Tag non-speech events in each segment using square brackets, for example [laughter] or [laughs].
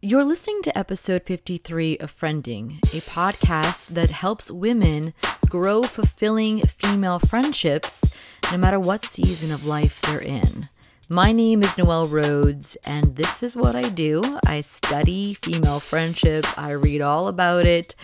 You're listening to episode 53 of Friending, a podcast that helps women grow fulfilling female friendships no matter what season of life they're in. My name is Noelle Rhodes, and this is what I do. I study female friendship, I read all about it,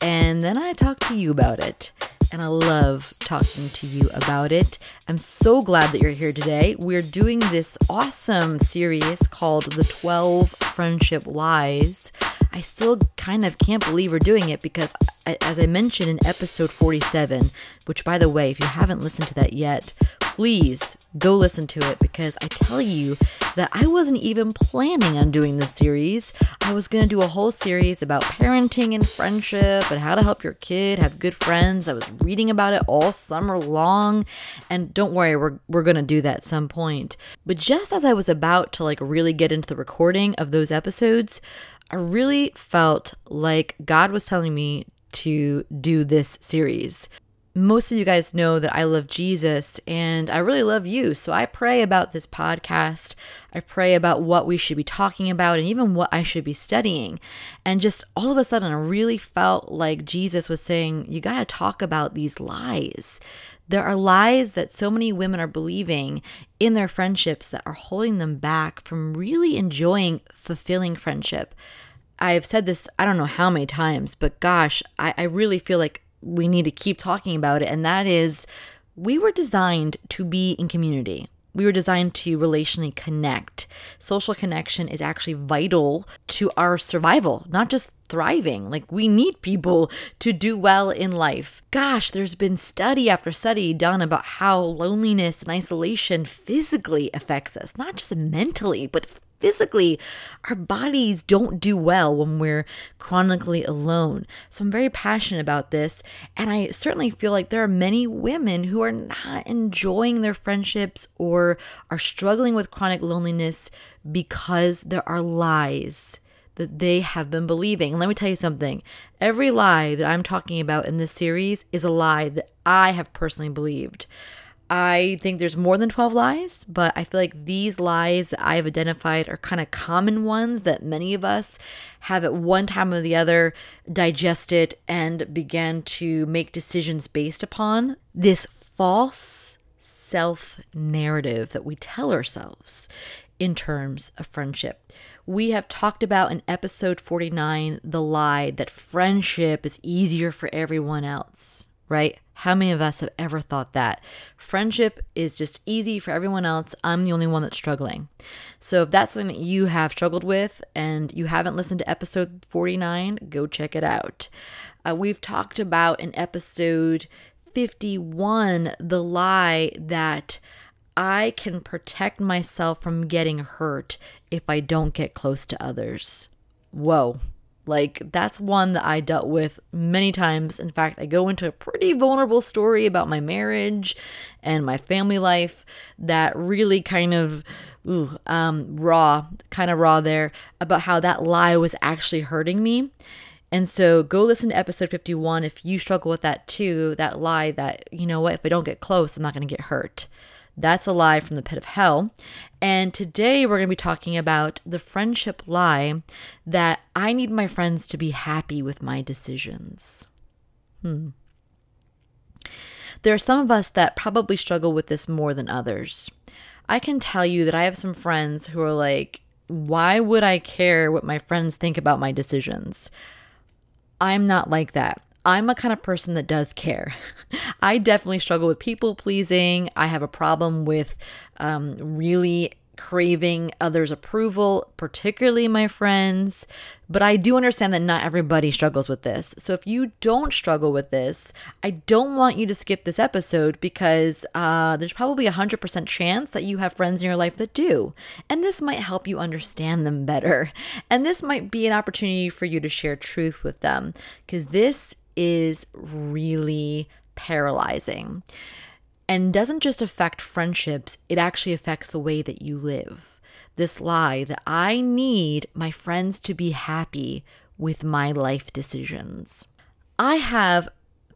and then I talk to you about it and I love talking to you about it. I'm so glad that you're here today. We're doing this awesome series called The 12 Friendship Lies. I still kind of can't believe we're doing it because, as I mentioned in episode 47, which by the way, if you haven't listened to that yet, please go listen to it because I tell you that I wasn't even planning on doing this series. I was going to do a whole series about parenting and friendship and how to help your kid have good friends. I was reading about it all summer long. And don't worry, we're, we're going to do that at some point. But just as I was about to like really get into the recording of those episodes, I really felt like God was telling me to do this series most of you guys know that I love Jesus and I really love you. So I pray about this podcast. I pray about what we should be talking about and even what I should be studying. And just all of a sudden, I really felt like Jesus was saying, You got to talk about these lies. There are lies that so many women are believing in their friendships that are holding them back from really enjoying fulfilling friendship. I've said this, I don't know how many times, but gosh, I, I really feel like we need to keep talking about it, and that is we were designed to be in community. We were designed to relationally connect. Social connection is actually vital to our survival, not just thriving. Like, we need people to do well in life. Gosh, there's been study after study done about how loneliness and isolation physically affects us, not just mentally, but physically, our bodies don't do well when we're chronically alone. So I'm very passionate about this. And I certainly feel like there are many women who are not enjoying their friendships or are struggling with chronic loneliness because there are lies that they have been believing. And let me tell you something every lie that I'm talking about in this series is a lie that I have personally believed. I think there's more than 12 lies, but I feel like these lies that I've identified are kind of common ones that many of us have at one time or the other digested and began to make decisions based upon. This false self narrative that we tell ourselves in terms of friendship. We have talked about in episode 49 the lie that friendship is easier for everyone else right? How many of us have ever thought that? Friendship is just easy for everyone else. I'm the only one that's struggling. So, if that's something that you have struggled with and you haven't listened to episode 49, go check it out. Uh, we've talked about in episode 51 the lie that I can protect myself from getting hurt if I don't get close to others. Whoa, like, that's one that I dealt with many times. In fact, I go into a pretty vulnerable story about my marriage and my family life that really kind of ooh, um, raw, kind of raw there, about how that lie was actually hurting me. And so go listen to episode 51 if you struggle with that too, that lie that, you know what, if I don't get close, I'm not going to get hurt. That's a lie from the pit of hell. And today we're going to be talking about the friendship lie that I need my friends to be happy with my decisions. Hmm. There are some of us that probably struggle with this more than others. I can tell you that I have some friends who are like, why would I care what my friends think about my decisions? I'm not like that. I'm a kind of person that does care. [laughs] I definitely struggle with people pleasing. I have a problem with um, really craving others' approval, particularly my friends. But I do understand that not everybody struggles with this. So if you don't struggle with this, I don't want you to skip this episode because uh, there's probably a 100% chance that you have friends in your life that do. And this might help you understand them better. And this might be an opportunity for you to share truth with them because this is really paralyzing and doesn't just affect friendships, it actually affects the way that you live. This lie that I need my friends to be happy with my life decisions. I have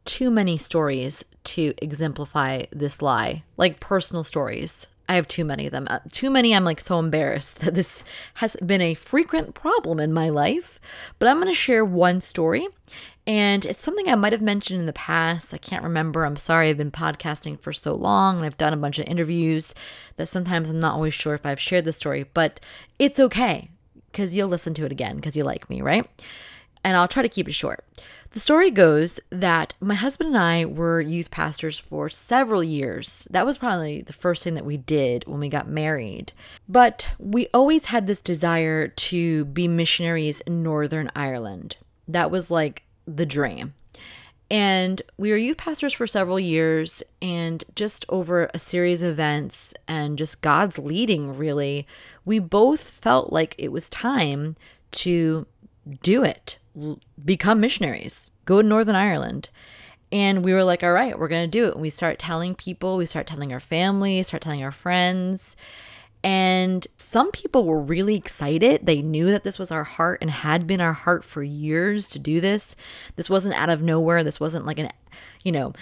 too many stories to exemplify this lie, like personal stories. I have too many of them. Uh, too many, I'm like so embarrassed that this has been a frequent problem in my life. But I'm going to share one story. And it's something I might have mentioned in the past. I can't remember. I'm sorry. I've been podcasting for so long and I've done a bunch of interviews that sometimes I'm not always sure if I've shared the story, but it's okay because you'll listen to it again because you like me, right? And I'll try to keep it short. The story goes that my husband and I were youth pastors for several years. That was probably the first thing that we did when we got married. But we always had this desire to be missionaries in Northern Ireland. That was like the dream. And we were youth pastors for several years, and just over a series of events and just God's leading, really, we both felt like it was time to do it become missionaries, go to Northern Ireland. And we were like, all right, we're going to do it. And we start telling people, we start telling our family, start telling our friends. And some people were really excited. They knew that this was our heart and had been our heart for years to do this. This wasn't out of nowhere. This wasn't like an, you know,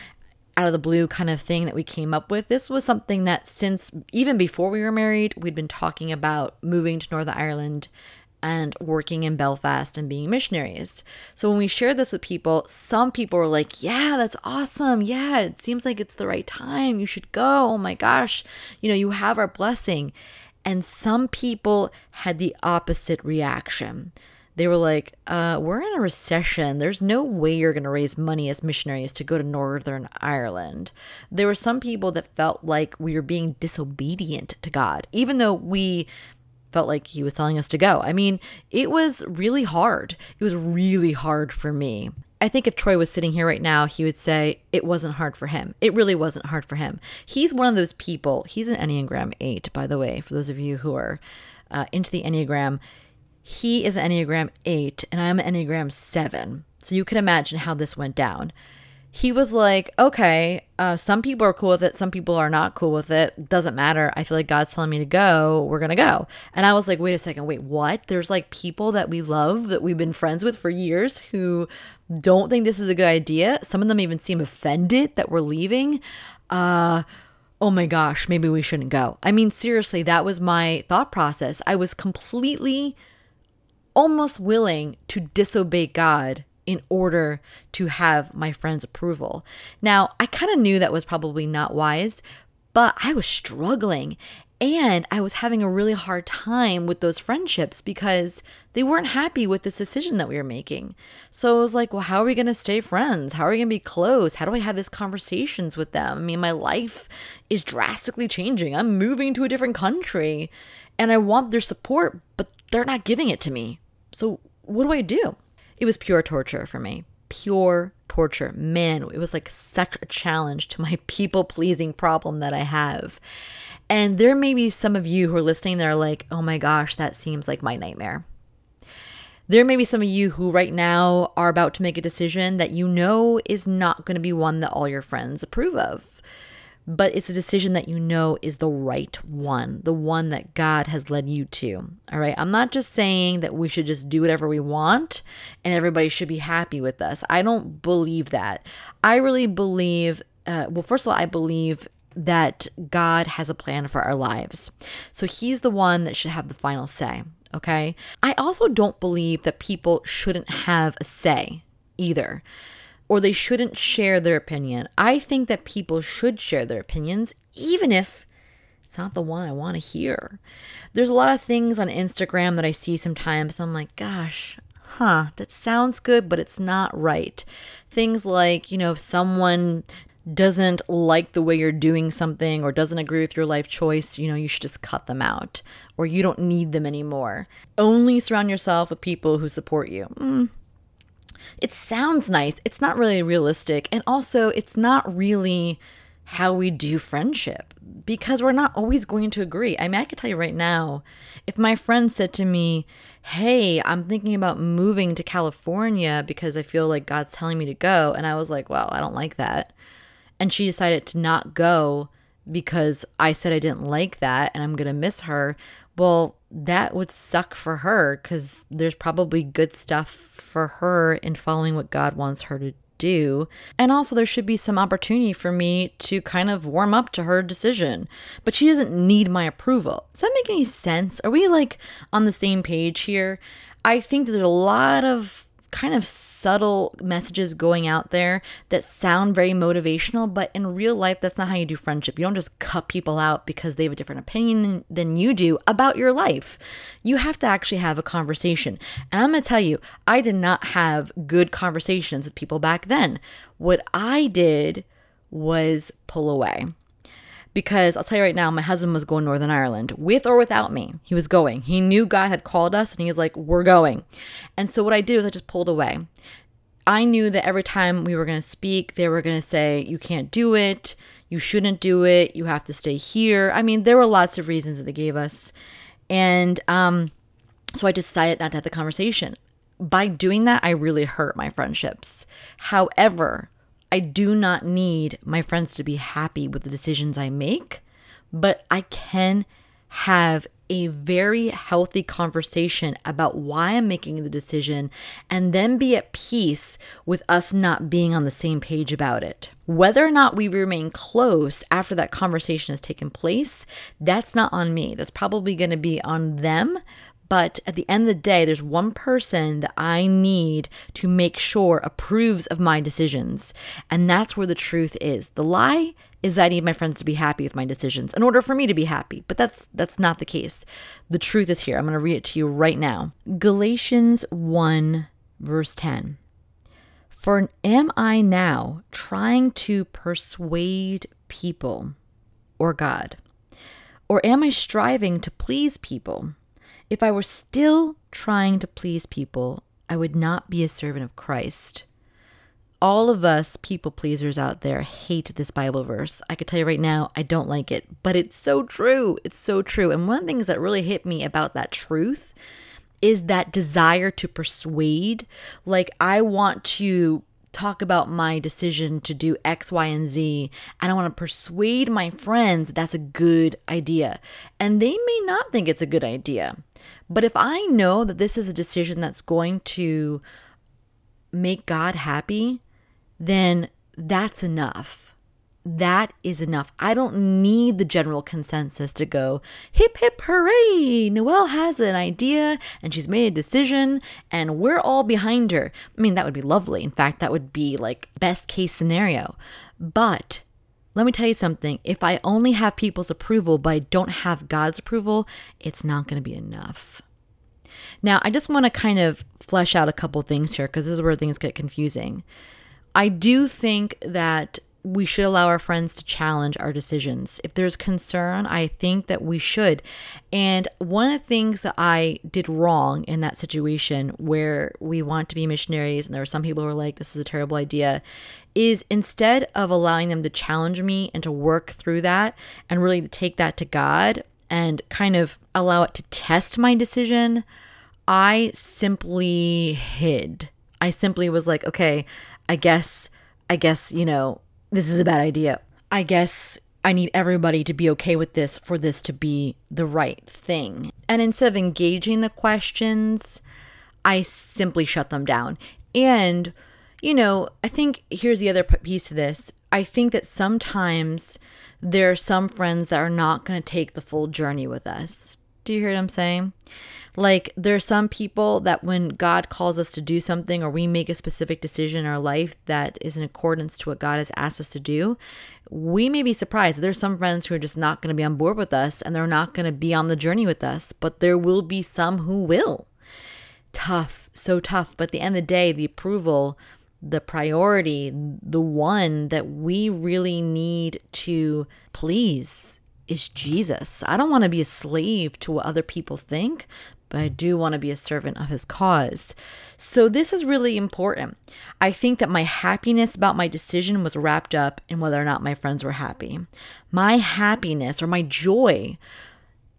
out of the blue kind of thing that we came up with. This was something that since even before we were married, we'd been talking about moving to Northern Ireland and working in Belfast and being missionaries. So when we shared this with people, some people were like, "Yeah, that's awesome. Yeah, it seems like it's the right time. You should go. Oh my gosh. You know, you have our blessing." And some people had the opposite reaction. They were like, uh, we're in a recession. There's no way you're going to raise money as missionaries to go to Northern Ireland. There were some people that felt like we were being disobedient to God, even though we felt like he was telling us to go. I mean, it was really hard. It was really hard for me. I think if Troy was sitting here right now, he would say it wasn't hard for him. It really wasn't hard for him. He's one of those people. He's an Enneagram 8, by the way, for those of you who are uh, into the Enneagram. He is an Enneagram 8, and I'm an Enneagram 7. So you can imagine how this went down he was like, okay, uh, some people are cool with it, some people are not cool with it. Doesn't matter. I feel like God's telling me to go. We're going to go. And I was like, wait a second, wait, what? There's like people that we love that we've been friends with for years who don't think this is a good idea. Some of them even seem offended that we're leaving. Uh, oh my gosh, maybe we shouldn't go. I mean, seriously, that was my thought process. I was completely almost willing to disobey God in order to have my friend's approval. Now, I kind of knew that was probably not wise, but I was struggling and I was having a really hard time with those friendships because they weren't happy with this decision that we were making. So I was like, well, how are we going to stay friends? How are we going to be close? How do I have these conversations with them? I mean, my life is drastically changing. I'm moving to a different country and I want their support, but they're not giving it to me. So what do I do? It was pure torture for me. Pure torture. Man, it was like such a challenge to my [laughs] people pleasing problem that I have. And there may be some of you who are listening that are like, oh my gosh, that seems like my nightmare. There may be some of you who right now are about to make a decision that you know is not going to be one that all your friends approve of but it's a decision that you know is the right one, the one that God has led you to. All right. I'm not just saying that we should just do whatever we want and everybody should be happy with us. I don't believe that. I really believe, uh, well, first of all, I believe that God has a plan for our lives. So He's the one that should have the final say. Okay. I also don't believe that people shouldn't have a say either or they shouldn't share their opinion. I think that people should share their opinions, even if it's not the one I want to hear. There's a lot of things on Instagram that I see sometimes. I'm like, gosh, huh, that sounds good, but it's not right. Things like, you know, if someone doesn't like the way you're doing something or doesn't agree with your life choice, you know, you should just cut them out or you don't need them anymore. Only surround yourself with people who support you. Mm, it sounds nice. It's not really realistic. And also, it's not really how we do friendship because we're not always going to agree. I mean, I could tell you right now, if my friend said to me, Hey, I'm thinking about moving to California because I feel like God's telling me to go. And I was like, Well, I don't like that. And she decided to not go because I said I didn't like that and I'm going to miss her. Well, that would suck for her because there's probably good stuff for her in following what God wants her to do. And also, there should be some opportunity for me to kind of warm up to her decision. But she doesn't need my approval. Does that make any sense? Are we like on the same page here? I think there's a lot of kind of subtle messages going out there that sound very motivational, but in real life, that's not how you do friendship. You don't just cut people out because they have a different opinion than you do about your life. You have to actually have a conversation. And I'm going to tell you, I did not have good conversations with people back then. What I did was pull away because I'll tell you right now, my husband was going Northern Ireland with or without me. He was going. He knew God had called us and he was like, We're going. And so what I did was I just pulled away. I knew that every time we were going to speak, they were going to say, You can't do it. You shouldn't do it. You have to stay here. I mean, there were lots of reasons that they gave us. And um, so I decided not to have the conversation. By doing that, I really hurt my friendships. However, I do not need my friends to be happy with the decisions I make, but I can have a very healthy conversation about why I'm making the decision and then be at peace with us not being on the same page about it. Whether or not we remain close after that conversation has taken place, that's not on me. That's probably going to be on them but at the end of the day, there's one person that I need to make sure approves of my decisions. And that's where the truth is. The lie is that I need my friends to be happy with my decisions in order for me to be happy. But that's that's not the case. The truth is here. I'm going to read it to you right now. Galatians 1 verse 10. For am I now trying to persuade people or God? Or am I striving to please people? If I were still trying to please people, I would not be a servant of Christ. All of us people pleasers out there hate this Bible verse. I could tell you right now, I don't like it, but it's so true. It's so true. And one of the things that really hit me about that truth is that desire to persuade. Like, I want to talk about my decision to do X, Y, and Z, and I want to persuade my friends that's a good idea. And they may not think it's a good idea. But if I know that this is a decision that's going to make God happy, then that's enough that is enough. I don't need the general consensus to go, hip hip hooray, Noelle has an idea and she's made a decision and we're all behind her. I mean, that would be lovely. In fact, that would be like best case scenario. But let me tell you something if I only have people's approval but I don't have God's approval, it's not going to be enough. Now, I just want to kind of flesh out a couple things here because this is where things get confusing. I do think that we should allow our friends to challenge our decisions. If there's concern, I think that we should. And one of the things that I did wrong in that situation where we want to be missionaries, and there were some people who were like, this is a terrible idea, is instead of allowing them to challenge me and to work through that and really take that to God and kind of allow it to test my decision, I simply hid. I simply was like, okay, I guess, I guess, you know, this is a bad idea. I guess I need everybody to be okay with this for this to be the right thing. And instead of engaging the questions, I simply shut them down. And, you know, I think here's the other piece to this. I think that sometimes there are some friends that are not going to take the full journey with us. Do you hear what I'm saying? Like, there are some people that when God calls us to do something or we make a specific decision in our life that is in accordance to what God has asked us to do, we may be surprised. There's some friends who are just not going to be on board with us and they're not going to be on the journey with us, but there will be some who will. Tough, so tough. But at the end of the day, the approval, the priority, the one that we really need to please is Jesus. I don't want to be a slave to what other people think, but I mm. do want to be a servant of his cause. So, this is really important. I think that my happiness about my decision was wrapped up in whether or not my friends were happy. My happiness or my joy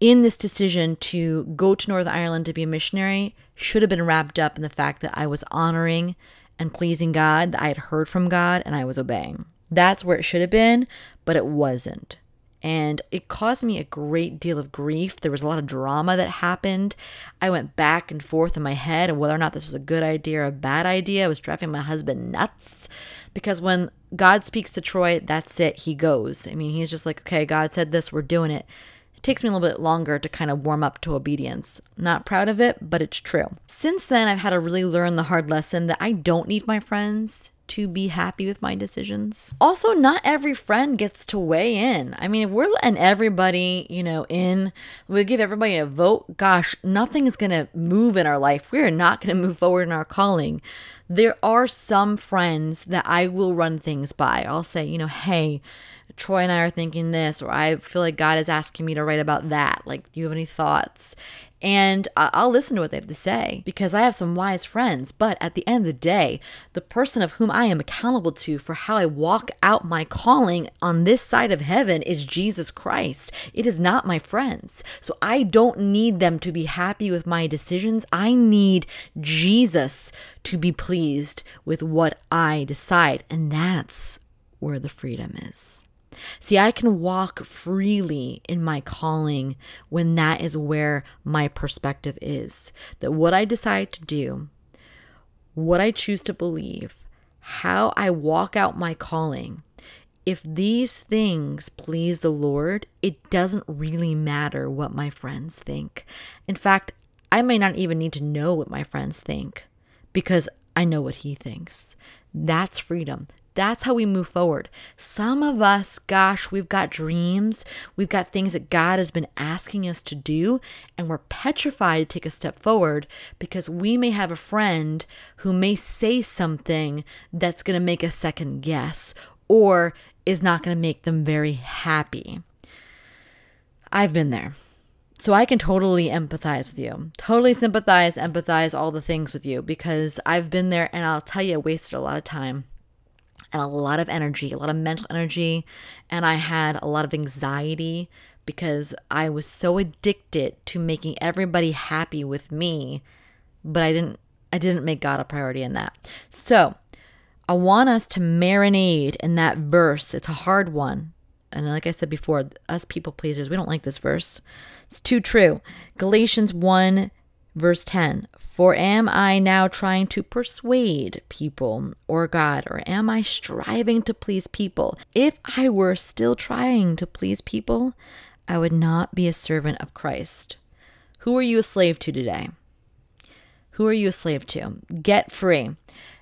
in this decision to go to Northern Ireland to be a missionary should have been wrapped up in the fact that I was honoring and pleasing God, that I had heard from God and I was obeying. That's where it should have been, but it wasn't. And it caused me a great deal of grief. There was a lot of drama that happened. I went back and forth in my head of whether or not this was a good idea or a bad idea. I was driving my husband nuts because when God speaks to Troy, that's it. He goes. I mean, he's just like, okay, God said this, we're doing it. Takes me a little bit longer to kind of warm up to obedience. Not proud of it, but it's true. Since then, I've had to really learn the hard lesson that I don't need my friends to be happy with my decisions. Also, not every friend gets to weigh in. I mean, if we're letting everybody, you know, in, we give everybody a vote, gosh, nothing is going to move in our life. We are not going [laughs] to move forward in our calling. There are some friends that I will run things by. I'll say, you know, hey, Troy and I are thinking this, or I feel like God is asking me to write about that. Like, do you have any thoughts? And I'll listen to what they have to say because I have some wise friends. But at the end of the day, the person of whom I am accountable to for how I walk out my calling on this side of heaven is Jesus Christ. It is not my friends. So I don't need them to be happy with my decisions. I need Jesus to be pleased with what I decide. And that's where the freedom is. See, I can walk freely in my calling when that is where my perspective is. That what I decide to do, what I choose to believe, how I walk out my calling, if these things please the Lord, it doesn't really matter what my friends think. In fact, I may not even need to know what my friends think because I know what He thinks. That's freedom. That's how we move forward. Some of us, gosh, we've got dreams, we've got things that God has been asking us to do, and we're petrified to take a step forward because we may have a friend who may say something that's going to make a second guess or is not going to make them very happy. I've been there. So I can totally empathize with you. Totally sympathize, empathize, all the things with you because I've been there and I'll tell you, I wasted a lot of time and a lot of energy, a lot of mental energy. And I had a lot of anxiety because I was so addicted to making everybody happy with me, but I didn't I didn't make God a priority in that. So, I want us to marinate in that verse. It's a hard one. And like I said before, us people pleasers, we don't like this verse. It's too true. Galatians 1 verse 10 for am I now trying to persuade people or God, or am I striving to please people? If I were still trying to please people, I would not be a servant of Christ. Who are you a slave to today? Who are you a slave to? Get free.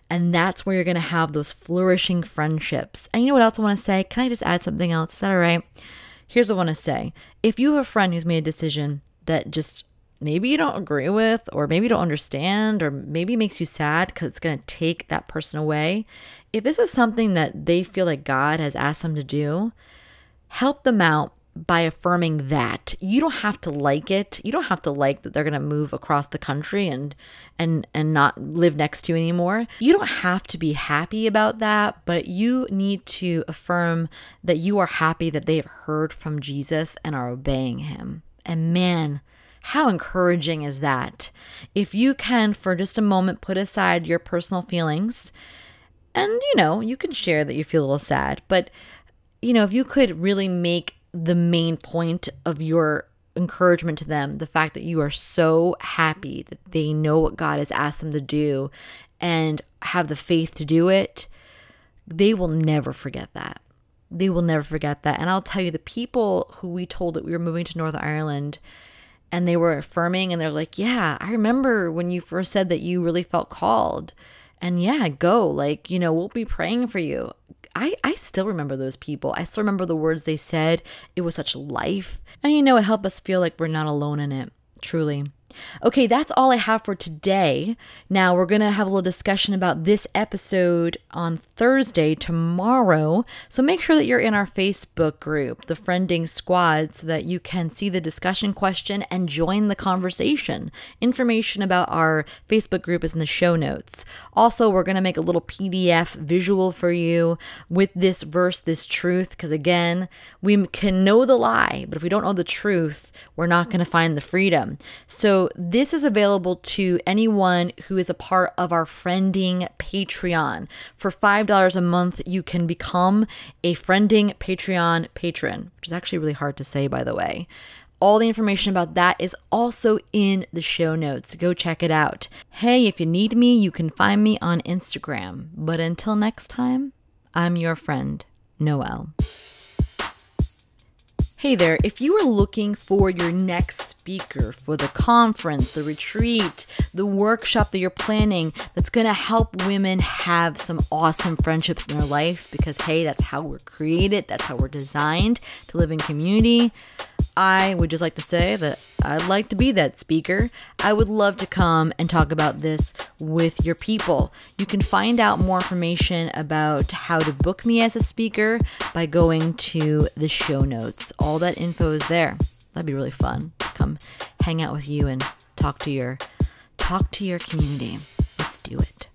And that's where you're going to have those flourishing friendships. And you know what else I want to say? Can I just add something else? Is that all right? Here's what I want to say. If you have a friend who's made a decision that just maybe you don't agree with, or maybe you don't understand, or maybe makes you sad because it's going to take that person away, if this is something that they feel like God has asked them to do, help them out by affirming that. You don't have to like it. You don't have to like that they're going to move across the country and and and not live next to you anymore. You don't have to be happy about that but you need to affirm that you are happy that they have heard from Jesus and are obeying him. And man how encouraging is that? If you can, for just a moment, put aside your personal feelings, and you know, you can share that you feel a little sad, but you know, if you could really make the main point of your encouragement to them the fact that you are so happy that they know what God has asked them to do and have the faith to do it, they will never forget that. They will never forget that. And I'll tell you, the people who we told that we were moving to Northern Ireland, and they were affirming and they're like, Yeah, I remember when you first said that you really felt called. And yeah, go. Like, you know, we'll be praying for you. I, I still remember those people. I still remember the words they said. It was such life. And you know, it helped us feel like we're not alone in it, truly. Okay, that's all I have for today. Now, we're going to have a little discussion about this episode on Thursday, tomorrow. So make sure that you're in our Facebook group, the Friending Squad, so that you can see the discussion question and join the conversation. Information about our Facebook group is in the show notes. Also, we're going to make a little PDF visual for you with this verse, this truth, because again, we can know the lie, but if we don't know the truth, we're not going to find the freedom. So, So, this is available to anyone who is a part of our Friending Patreon. For $5 a month, you can become a Friending Patreon patron, which is actually really hard to say, by the way. All the information about that is also in the show notes. Go check it out. Hey, if you need me, you can find me on Instagram. But until next time, I'm your friend, Noelle. Hey there, if you are looking for your next speaker for the conference, the retreat, the workshop that you're planning that's gonna help women have some awesome friendships in their life, because hey, that's how we're created, that's how we're designed to live in community. I would just like to say that I'd like to be that speaker. I would love to come and talk about this with your people. You can find out more information about how to book me as a speaker by going to the show notes. All that info is there. That'd be really fun. To come hang out with you and talk to your talk to your community. Let's do it.